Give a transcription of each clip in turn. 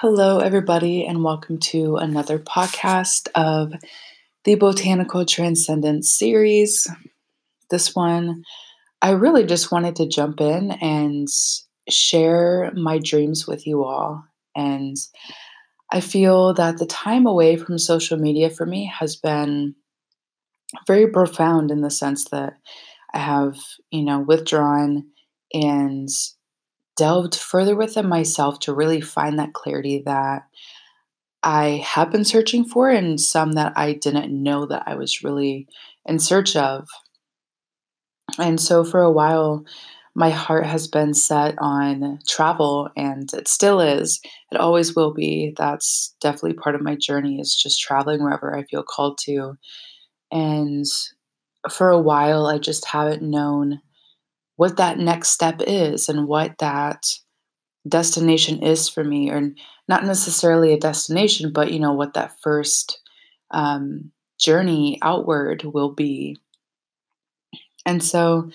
Hello, everybody, and welcome to another podcast of the Botanical Transcendence series. This one, I really just wanted to jump in and share my dreams with you all. And I feel that the time away from social media for me has been very profound in the sense that I have, you know, withdrawn and delved further within myself to really find that clarity that I have been searching for and some that I didn't know that I was really in search of. And so for a while, my heart has been set on travel and it still is. It always will be. That's definitely part of my journey is just traveling wherever I feel called to. And for a while, I just haven't known what that next step is and what that destination is for me or not necessarily a destination but you know what that first um, journey outward will be. And so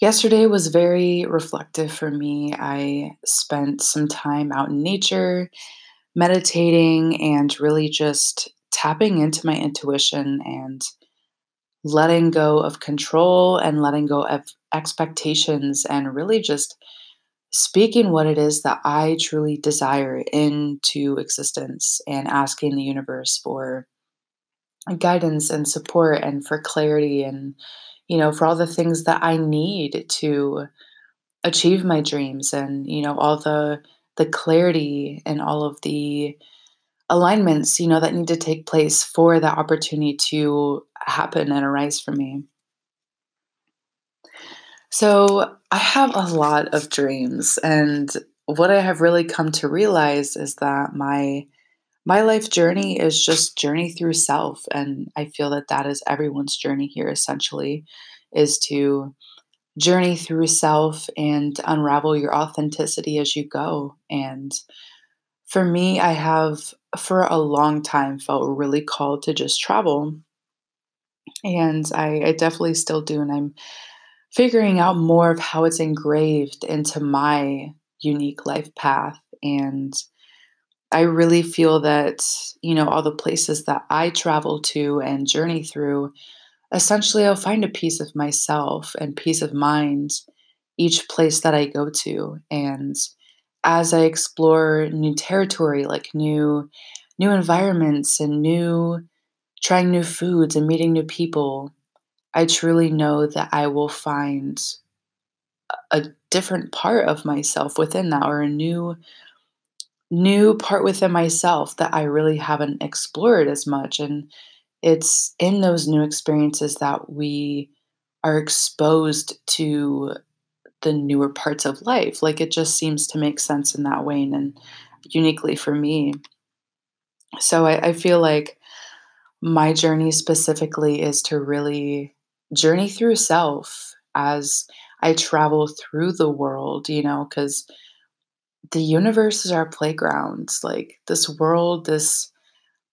yesterday was very reflective for me. I spent some time out in nature meditating and really just tapping into my intuition and letting go of control and letting go of expectations and really just speaking what it is that I truly desire into existence and asking the universe for guidance and support and for clarity and you know for all the things that I need to achieve my dreams and you know all the the clarity and all of the alignments you know that need to take place for that opportunity to happen and arise for me so I have a lot of dreams, and what I have really come to realize is that my my life journey is just journey through self, and I feel that that is everyone's journey here. Essentially, is to journey through self and unravel your authenticity as you go. And for me, I have for a long time felt really called to just travel, and I, I definitely still do, and I'm figuring out more of how it's engraved into my unique life path. And I really feel that, you know, all the places that I travel to and journey through, essentially, I'll find a piece of myself and peace of mind each place that I go to. And as I explore new territory, like new new environments and new trying new foods and meeting new people, I truly know that I will find a different part of myself within that or a new new part within myself that I really haven't explored as much. And it's in those new experiences that we are exposed to the newer parts of life like it just seems to make sense in that way and uniquely for me so I, I feel like my journey specifically is to really journey through self as I travel through the world, you know, because the universe is our playground. Like this world, this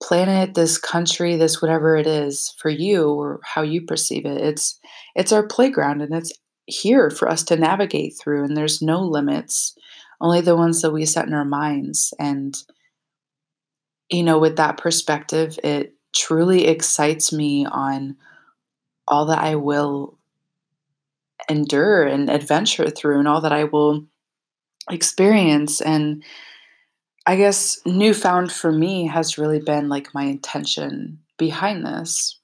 planet, this country, this whatever it is for you or how you perceive it. It's it's our playground and it's here for us to navigate through and there's no limits, only the ones that we set in our minds. And you know, with that perspective, it truly excites me on all that I will endure and adventure through and all that I will experience. And I guess newfound for me has really been like my intention behind this.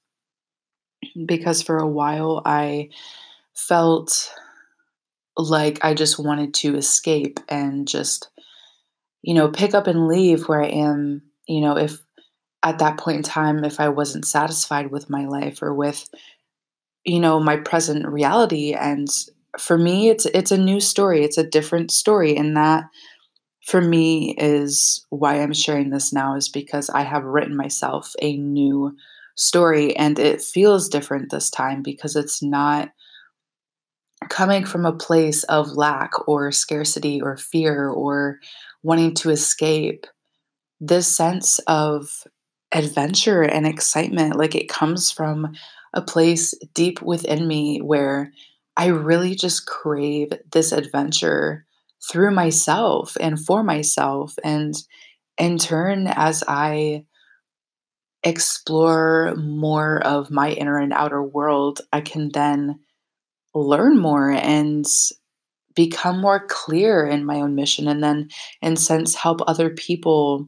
Because for a while I felt like I just wanted to escape and just, you know, pick up and leave where I am, you know, if at that point in time, if I wasn't satisfied with my life or with you know my present reality. And for me it's it's a new story. It's a different story. And that for me is why i'm sharing this now is because i have written myself a new story. And it feels different this time because it's not coming from a place of lack or scarcity or fear or wanting to escape this sense of adventure and excitement like it comes from a place deep within me where I really just crave this adventure through myself and for myself. And in turn, as I explore more of my inner and outer world, I can then learn more and become more clear in my own mission and then in sense help other people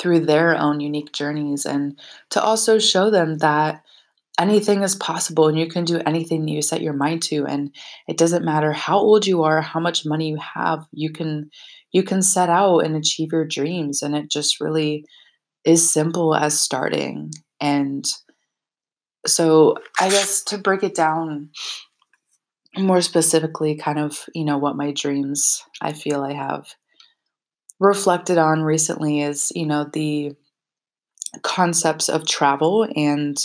through their own unique journeys and to also show them that anything is possible and you can do anything you set your mind to and it doesn't matter how old you are how much money you have you can you can set out and achieve your dreams and it just really is simple as starting and so i guess to break it down more specifically kind of you know what my dreams i feel i have reflected on recently is you know the concepts of travel and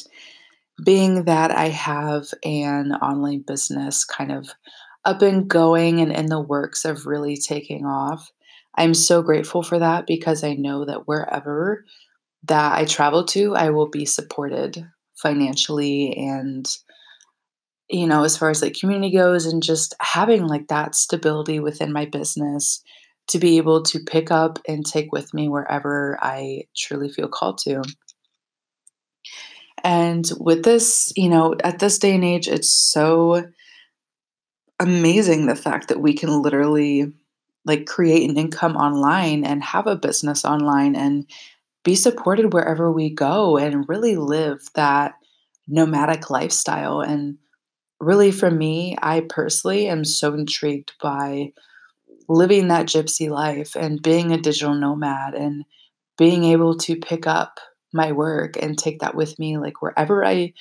being that I have an online business kind of up and going and in the works of really taking off, I'm so grateful for that because I know that wherever that I travel to, I will be supported financially and you know, as far as like community goes and just having like that stability within my business to be able to pick up and take with me wherever I truly feel called to. And with this, you know, at this day and age, it's so amazing the fact that we can literally like create an income online and have a business online and be supported wherever we go and really live that nomadic lifestyle. And really, for me, I personally am so intrigued by living that gypsy life and being a digital nomad and being able to pick up my work and take that with me like wherever I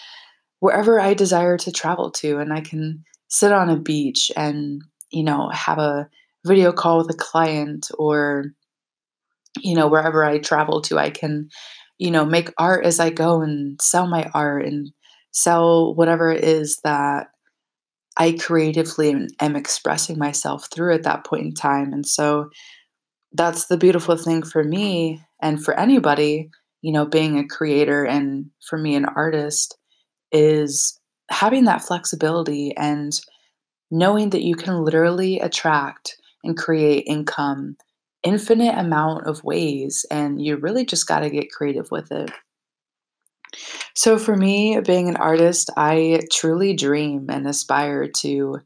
wherever I desire to travel to and I can sit on a beach and you know have a video call with a client or you know wherever I travel to I can you know make art as I go and sell my art and sell whatever it is that I creatively am expressing myself through at that point in time. And so that's the beautiful thing for me and for anybody you know, being a creator and for me, an artist is having that flexibility and knowing that you can literally attract and create income infinite amount of ways and you really just got to get creative with it. So for me, being an artist, I truly dream and aspire to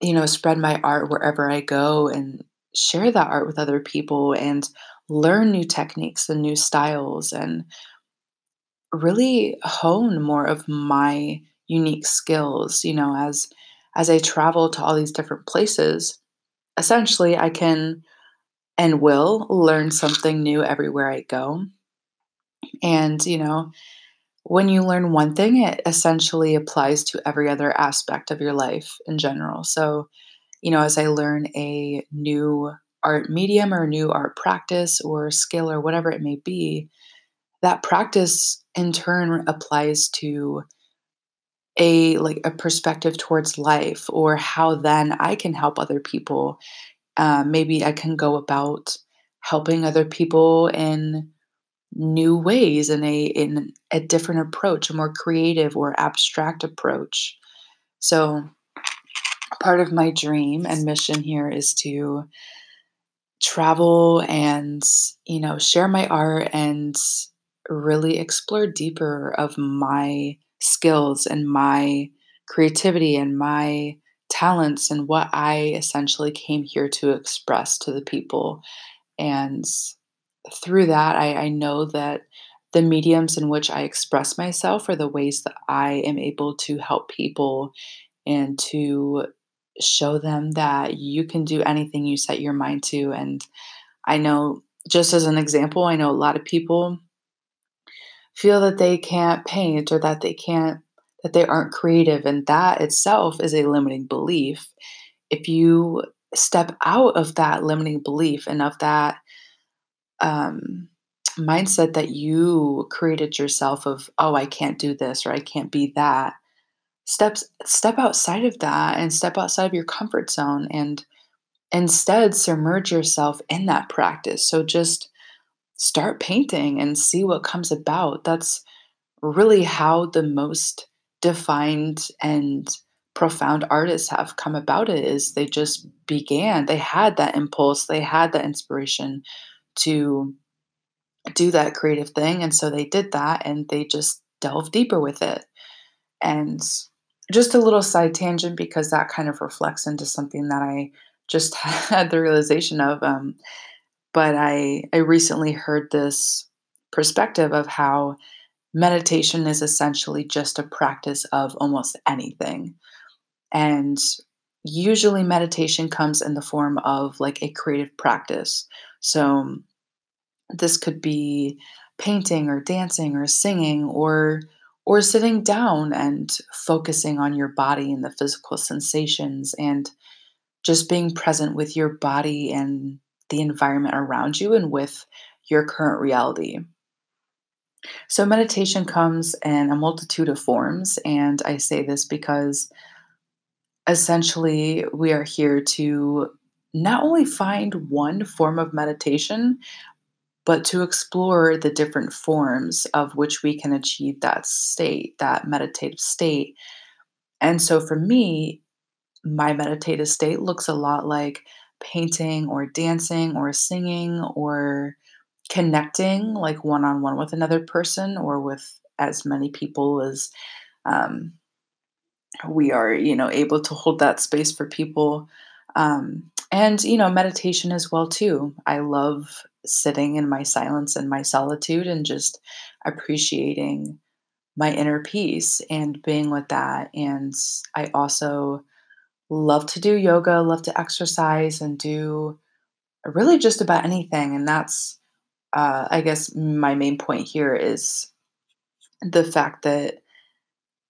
you know, spread my art wherever I go and share that art with other people and learn new techniques and new styles and really hone more of my unique skills you know as as i travel to all these different places essentially i can and will learn something new everywhere i go and you know when you learn one thing it essentially applies to every other aspect of your life in general so you know as i learn a new art medium or new art practice or skill or whatever it may be, that practice in turn applies to a like a perspective towards life or how then I can help other people. Uh, maybe I can go about helping other people in new ways in a in a different approach, a more creative or abstract approach. So part of my dream and mission here is to travel and you know share my art and really explore deeper of my skills and my creativity and my talents and what I essentially came here to express to the people. And through that, I, I, know that the mediums in which I express myself are the ways that I am able to help people and to show them that you can do anything you set your mind to. And I know, just as an example, I know a lot of people feel that they can't paint or that they can't, that they aren't creative. And that itself is a limiting belief. If you step out of that limiting belief and of that um, mindset that you created yourself of, oh, I can't do this or I can't be that, steps step outside of that and step outside of your comfort zone and instead submerge yourself in that practice so just start painting and see what comes about that's really how the most defined and profound artists have come about it is they just began they had that impulse they had that inspiration to do that creative thing. And so they did that and they just delve deeper with it. And just a little side tangent because that kind of reflects into something that I just had the realization of. Um, but I I recently heard this perspective of how meditation is essentially just a practice of almost anything. And usually meditation comes in the form of like a creative practice. So um, this could be painting or dancing or singing or or sitting down and focusing on your body and the physical sensations and just being present with your body and the environment around you and with your current reality. So, meditation comes in a multitude of forms, and I say this because essentially we are here to not only find one form of meditation, but to explore the different forms of which we can achieve that state, that meditative state. And so for me, my meditative state looks a lot like painting or dancing or singing or connecting like one on one with another person or with as many people as um, we are, you know, able to hold that space for people. Um, and, you know, meditation as well, too. I love sitting in my silence and my solitude and just appreciating my inner peace and being with that. And I also love to do yoga, love to exercise, and do really just about anything. And that's, uh, I guess, my main point here is the fact that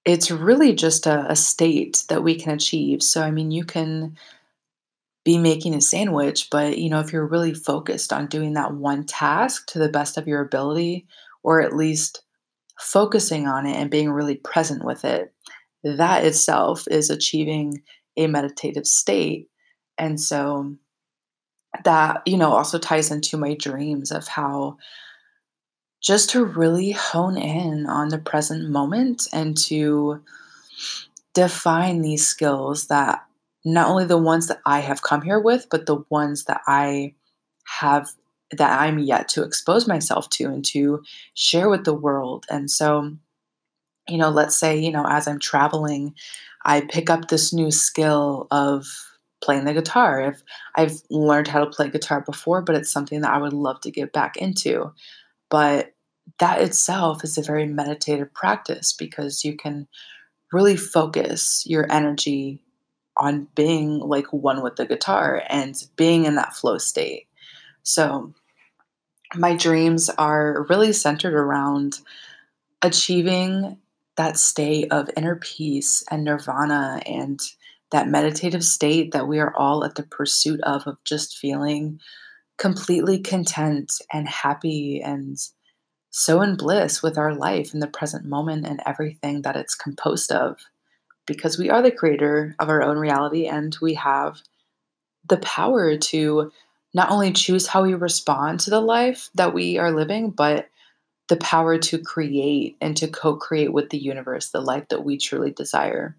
it's really just a, a state that we can achieve. So, I mean, you can be making a sandwich, but you know, if you're really focused on doing that one task to the best of your ability, or at least focusing on it and being really present with it, that itself is achieving a meditative state. And so that, you know, also ties into my dreams of how just to really hone in on the present moment and to define these skills that not only the ones that I have come here with, but the ones that I have that I'm yet to expose myself to and to share with the world. And so, you know, let's say, you know, as I'm traveling, I pick up this new skill of playing the guitar. If I've learned how to play guitar before, but it's something that I would love to get back into. But that itself is a very meditative practice because you can really focus your energy on being like one with the guitar and being in that flow state. So, my dreams are really centered around achieving that state of inner peace and nirvana and that meditative state that we are all at the pursuit of, of just feeling completely content and happy and so in bliss with our life in the present moment and everything that it's composed of because we are the creator of our own reality and we have the power to not only choose how we respond to the life that we are living, but the power to create and to co create with the universe the life that we truly desire.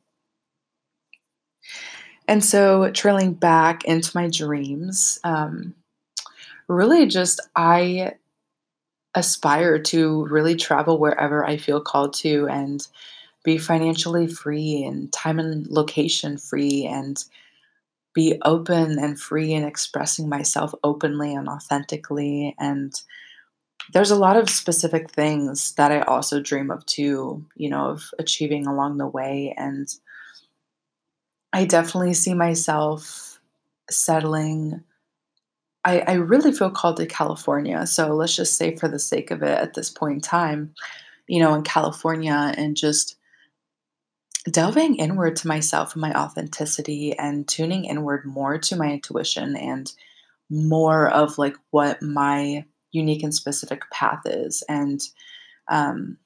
And so, trailing back into my dreams, um, really just I aspire to really travel wherever I feel called to and be financially free and time and location free and be open and free in expressing myself openly and authentically and there's a lot of specific things that I also dream of too, you know, of achieving along the way. And I definitely see myself settling. I, I really feel called to California. So let's just say, for the sake of it, at this point in time, you know, in California and just delving inward to myself and my authenticity and tuning inward more to my intuition and more of like what my unique and specific path is and um,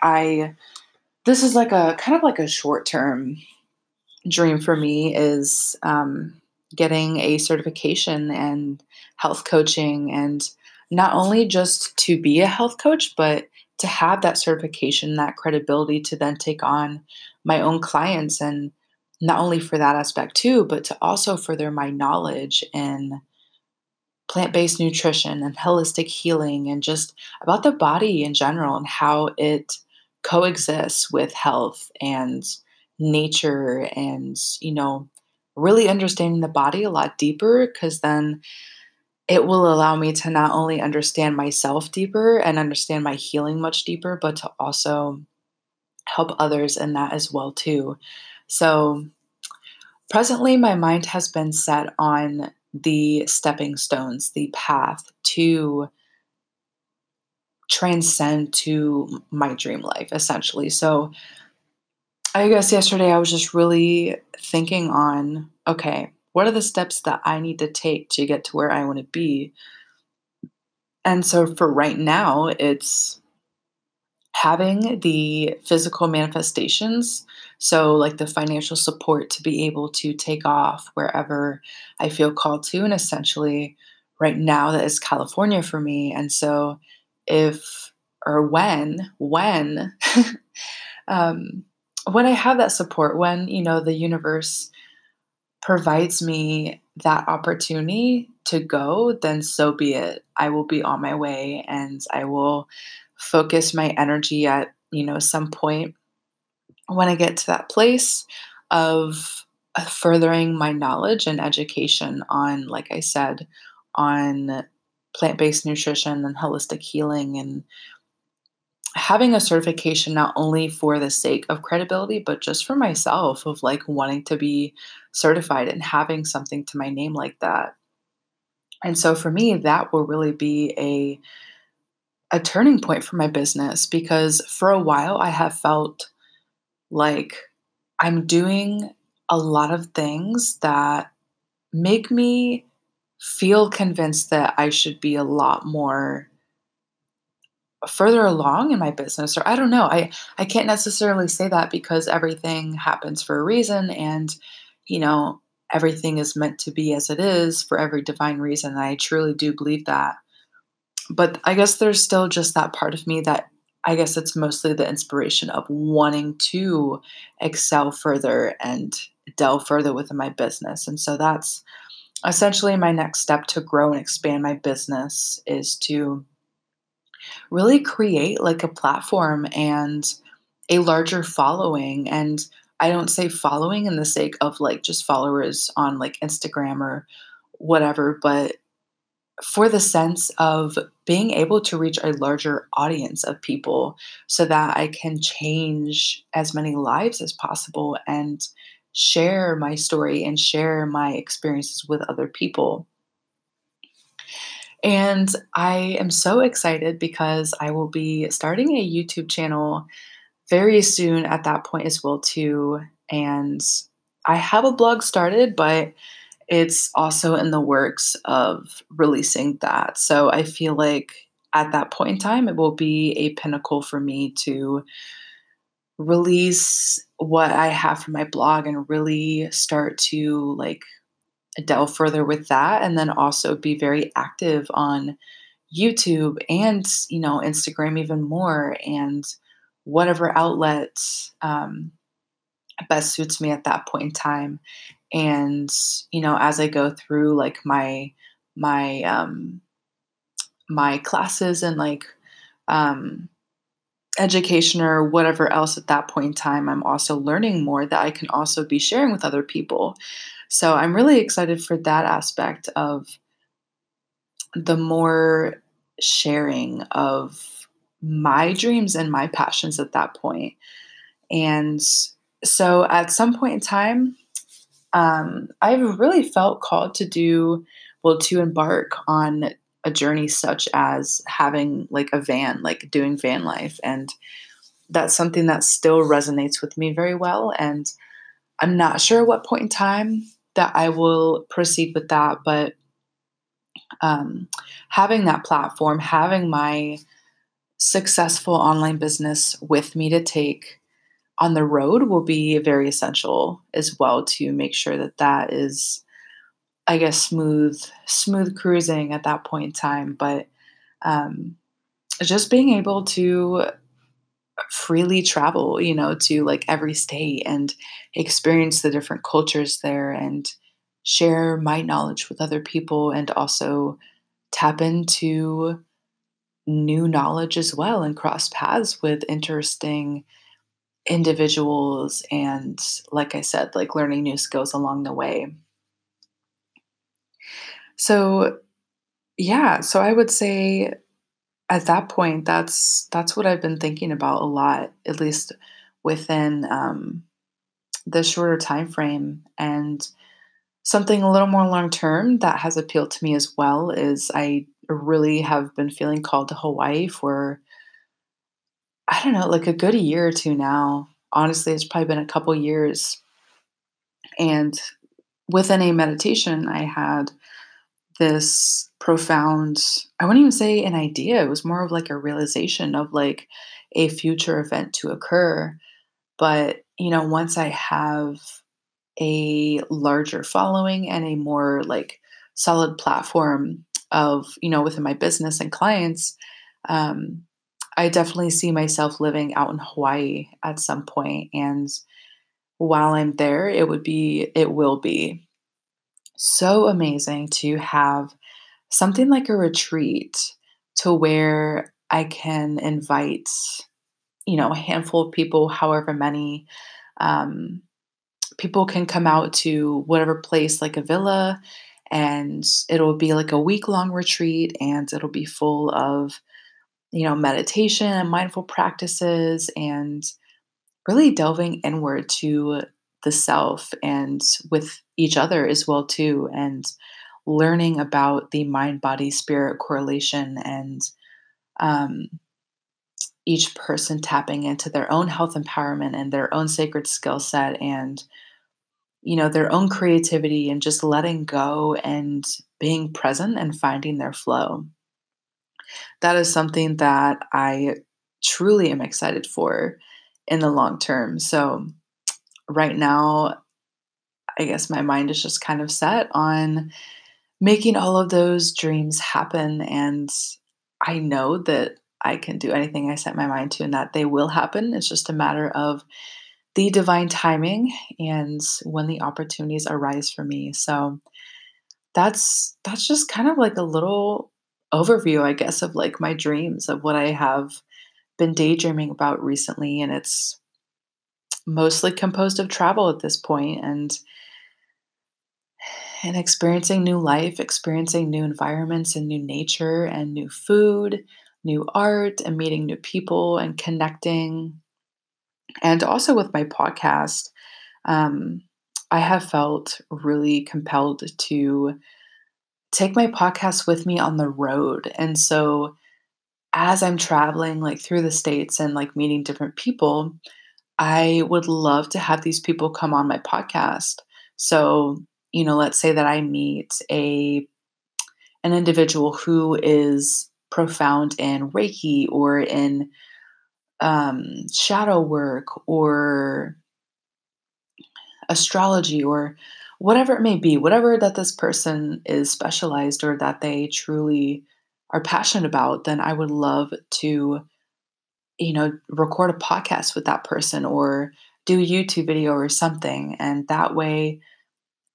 i this is like a kind of like a short term dream for me is um, getting a certification and health coaching and not only just to be a health coach but to have that certification that credibility to then take on my own clients and not only for that aspect too, but to also further my knowledge in plant based nutrition and holistic healing and just about the body in general and how it coexists with health and nature and, you know, really understanding the body a lot deeper because then it will allow me to not only understand myself deeper and understand my healing much deeper, but to also help others in that as well too. So presently my mind has been set on the stepping stones, the path to transcend to my dream life essentially. So I guess yesterday I was just really thinking on okay, what are the steps that I need to take to get to where I want to be? And so for right now, it's having the physical manifestations. So, like the financial support to be able to take off wherever I feel called to. And essentially, right now, that is California for me. And so, if or when, when, um, when I have that support, when, you know, the universe provides me that opportunity to go, then so be it. I will be on my way and I will focus my energy at, you know, some point when I get to that place of uh, furthering my knowledge and education on, like I said, on plant based nutrition and holistic healing and having a certification not only for the sake of credibility but just for myself of like wanting to be certified and having something to my name like that. And so for me that will really be a a turning point for my business because for a while I have felt like I'm doing a lot of things that make me feel convinced that I should be a lot more further along in my business or I don't know. I I can't necessarily say that because everything happens for a reason and you know, everything is meant to be as it is for every divine reason. And I truly do believe that. But I guess there's still just that part of me that I guess it's mostly the inspiration of wanting to excel further and delve further within my business. And so that's essentially my next step to grow and expand my business is to really create like a platform and a larger following and I don't say following in the sake of like just followers on like Instagram or whatever, but for the sense of being able to reach a larger audience of people so that I can change as many lives as possible and share my story and share my experiences with other people. And I am so excited because I will be starting a YouTube channel very soon at that point as well too. And I have a blog started, but it's also in the works of releasing that. So I feel like at that point in time, it will be a pinnacle for me to release what I have for my blog and really start to like delve further with that and then also be very active on YouTube and you know Instagram even more and whatever outlet um, best suits me at that point in time and you know as I go through like my my um, my classes and like um, education or whatever else at that point in time, I'm also learning more that I can also be sharing with other people. So I'm really excited for that aspect of the more sharing of my dreams and my passions at that point. And so at some point in time, um, I've really felt called to do, well, to embark on a journey such as having like a van, like doing van life. And that's something that still resonates with me very well. And I'm not sure at what point in time that I will proceed with that, but um, having that platform, having my successful online business with me to take on the road will be very essential as well to make sure that that is I guess smooth smooth cruising at that point in time, but um, just being able to freely travel, you know, to like every state and experience the different cultures there and share my knowledge with other people and also tap into new knowledge as well and cross paths with interesting individuals and like I said, like learning new skills along the way. So yeah, so I would say at that point that's that's what I've been thinking about a lot, at least within um, the shorter time frame and something a little more long term that has appealed to me as well is I really have been feeling called to Hawaii for I don't know, like a good year or two now. Honestly, it's probably been a couple years. And within a meditation, I had this profound, I wouldn't even say an idea, it was more of like a realization of like a future event to occur. But, you know, once I have a larger following and a more like solid platform of, you know, within my business and clients, um, I definitely see myself living out in Hawaii at some point. And while I'm there, it would be, it will be so amazing to have something like a retreat to where I can invite, you know, a handful of people, however many. Um, people can come out to whatever place, like a villa, and it'll be like a week long retreat, and it'll be full of, you know, meditation and mindful practices, and really delving inward to the self and with each other as well too and learning about the mind body spirit correlation and um, each person tapping into their own health empowerment and their own sacred skill set and you know their own creativity and just letting go and being present and finding their flow. That is something that i truly am excited for in the long term. So right now, I guess my mind is just kind of set on making all of those dreams happen. And I know that I can do anything I set my mind to and that they will happen. It's just a matter of the divine timing and when the opportunities arise for me. So that's that's just kind of like a little overview, I guess, of like my dreams of what I have been daydreaming about recently. And it's mostly composed of travel at this point and and experiencing new life, experiencing new environments and new nature and new food, new art and meeting new people and connecting. And also with my podcast, um, I have felt really compelled to take my podcast with me on the road. And so as I'm traveling like through the states and like meeting different people, I would love to have these people come on my podcast. So, you know, let's say that I meet a an individual who is profound in Reiki or in um, shadow work or astrology or whatever it may be, whatever that this person is specialized or that they truly are passionate about, then I would love to you know, record a podcast with that person or do a YouTube video or something. And that way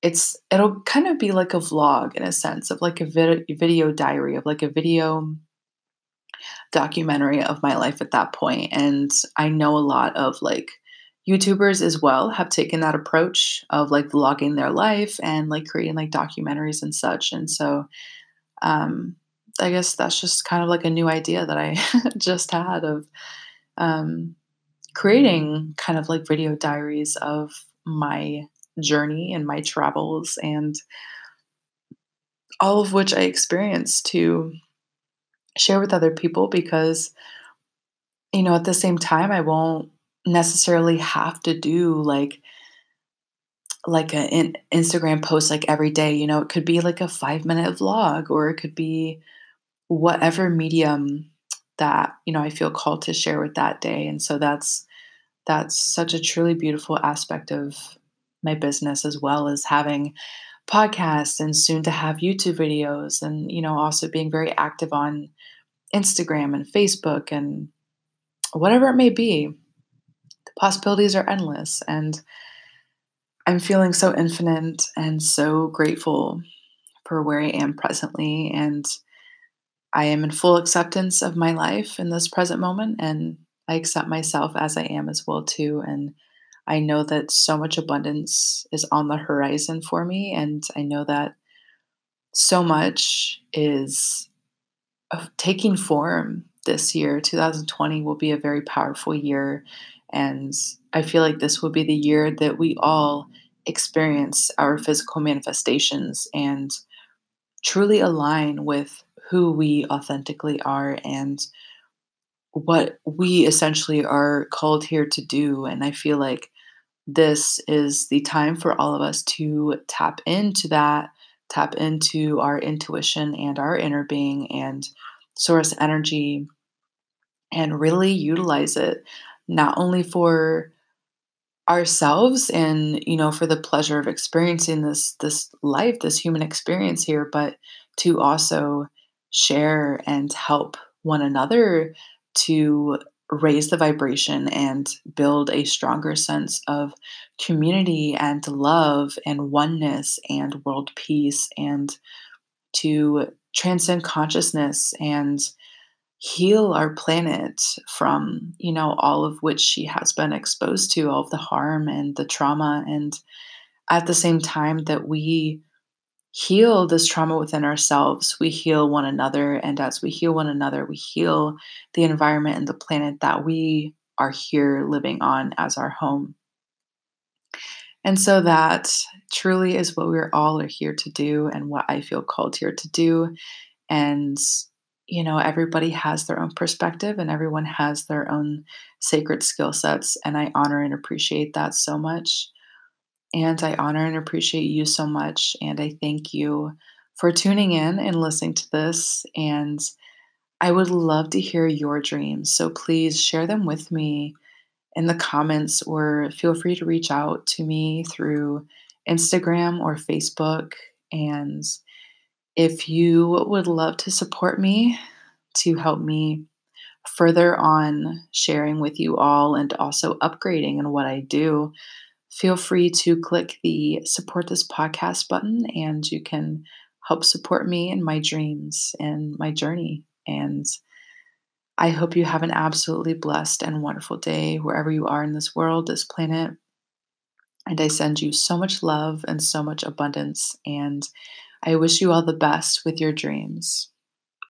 it's it'll kind of be like a vlog in a sense of like a vid- video diary of like a video documentary of my life at that point. And I know a lot of like YouTubers as well have taken that approach of like vlogging their life and like creating like documentaries and such. And so um I guess that's just kind of like a new idea that I just had of um, creating kind of like video diaries of my journey and my travels and all of which I experienced to share with other people because, you know, at the same time, I won't necessarily have to do like like an Instagram post like every day. You know, it could be like a five minute vlog or it could be whatever medium that you know I feel called to share with that day. And so that's that's such a truly beautiful aspect of my business as well as having podcasts and soon to have YouTube videos and you know also being very active on Instagram and Facebook and whatever it may be. The possibilities are endless and I'm feeling so infinite and so grateful for where I am presently and I am in full acceptance of my life in this present moment, and I accept myself as I am as well too, and I know that so much abundance is on the horizon for me, and I know that so much is uh, taking form this year. 2020 will be a very powerful year, and I feel like this will be the year that we all experience our physical manifestations and truly align with who we authentically are and what we essentially are called here to do. And I feel like this is the time for all of us to tap into that, tap into our intuition and our inner being and source energy and really utilize it not only for ourselves and you know for the pleasure of experiencing this this life this human experience here but to also share and help one another to raise the vibration and build a stronger sense of community and love and oneness and world peace and to transcend consciousness and heal our planet from you know all of which she has been exposed to all of the harm and the trauma. And at the same time that we heal this trauma within ourselves we heal one another and as we heal one another we heal the environment and the planet that we are here living on as our home and so that truly is what we're all are here to do and what i feel called here to do and you know, everybody has their own perspective and everyone has their own sacred skill sets. And I honor and appreciate that so much. And I honor and appreciate you so much. And I thank you for tuning in and listening to this. And I would love to hear your dreams. So please share them with me in the comments or feel free to reach out to me through Instagram or Facebook. And if you would love to support me to help me further on sharing with you all and also upgrading in what I do, feel free to click the support this podcast button and you can help support me in my dreams and my journey. And I hope you have an absolutely blessed and wonderful day wherever you are in this world, this planet. And I send you so much love and so much abundance. And I wish you all the best with your dreams.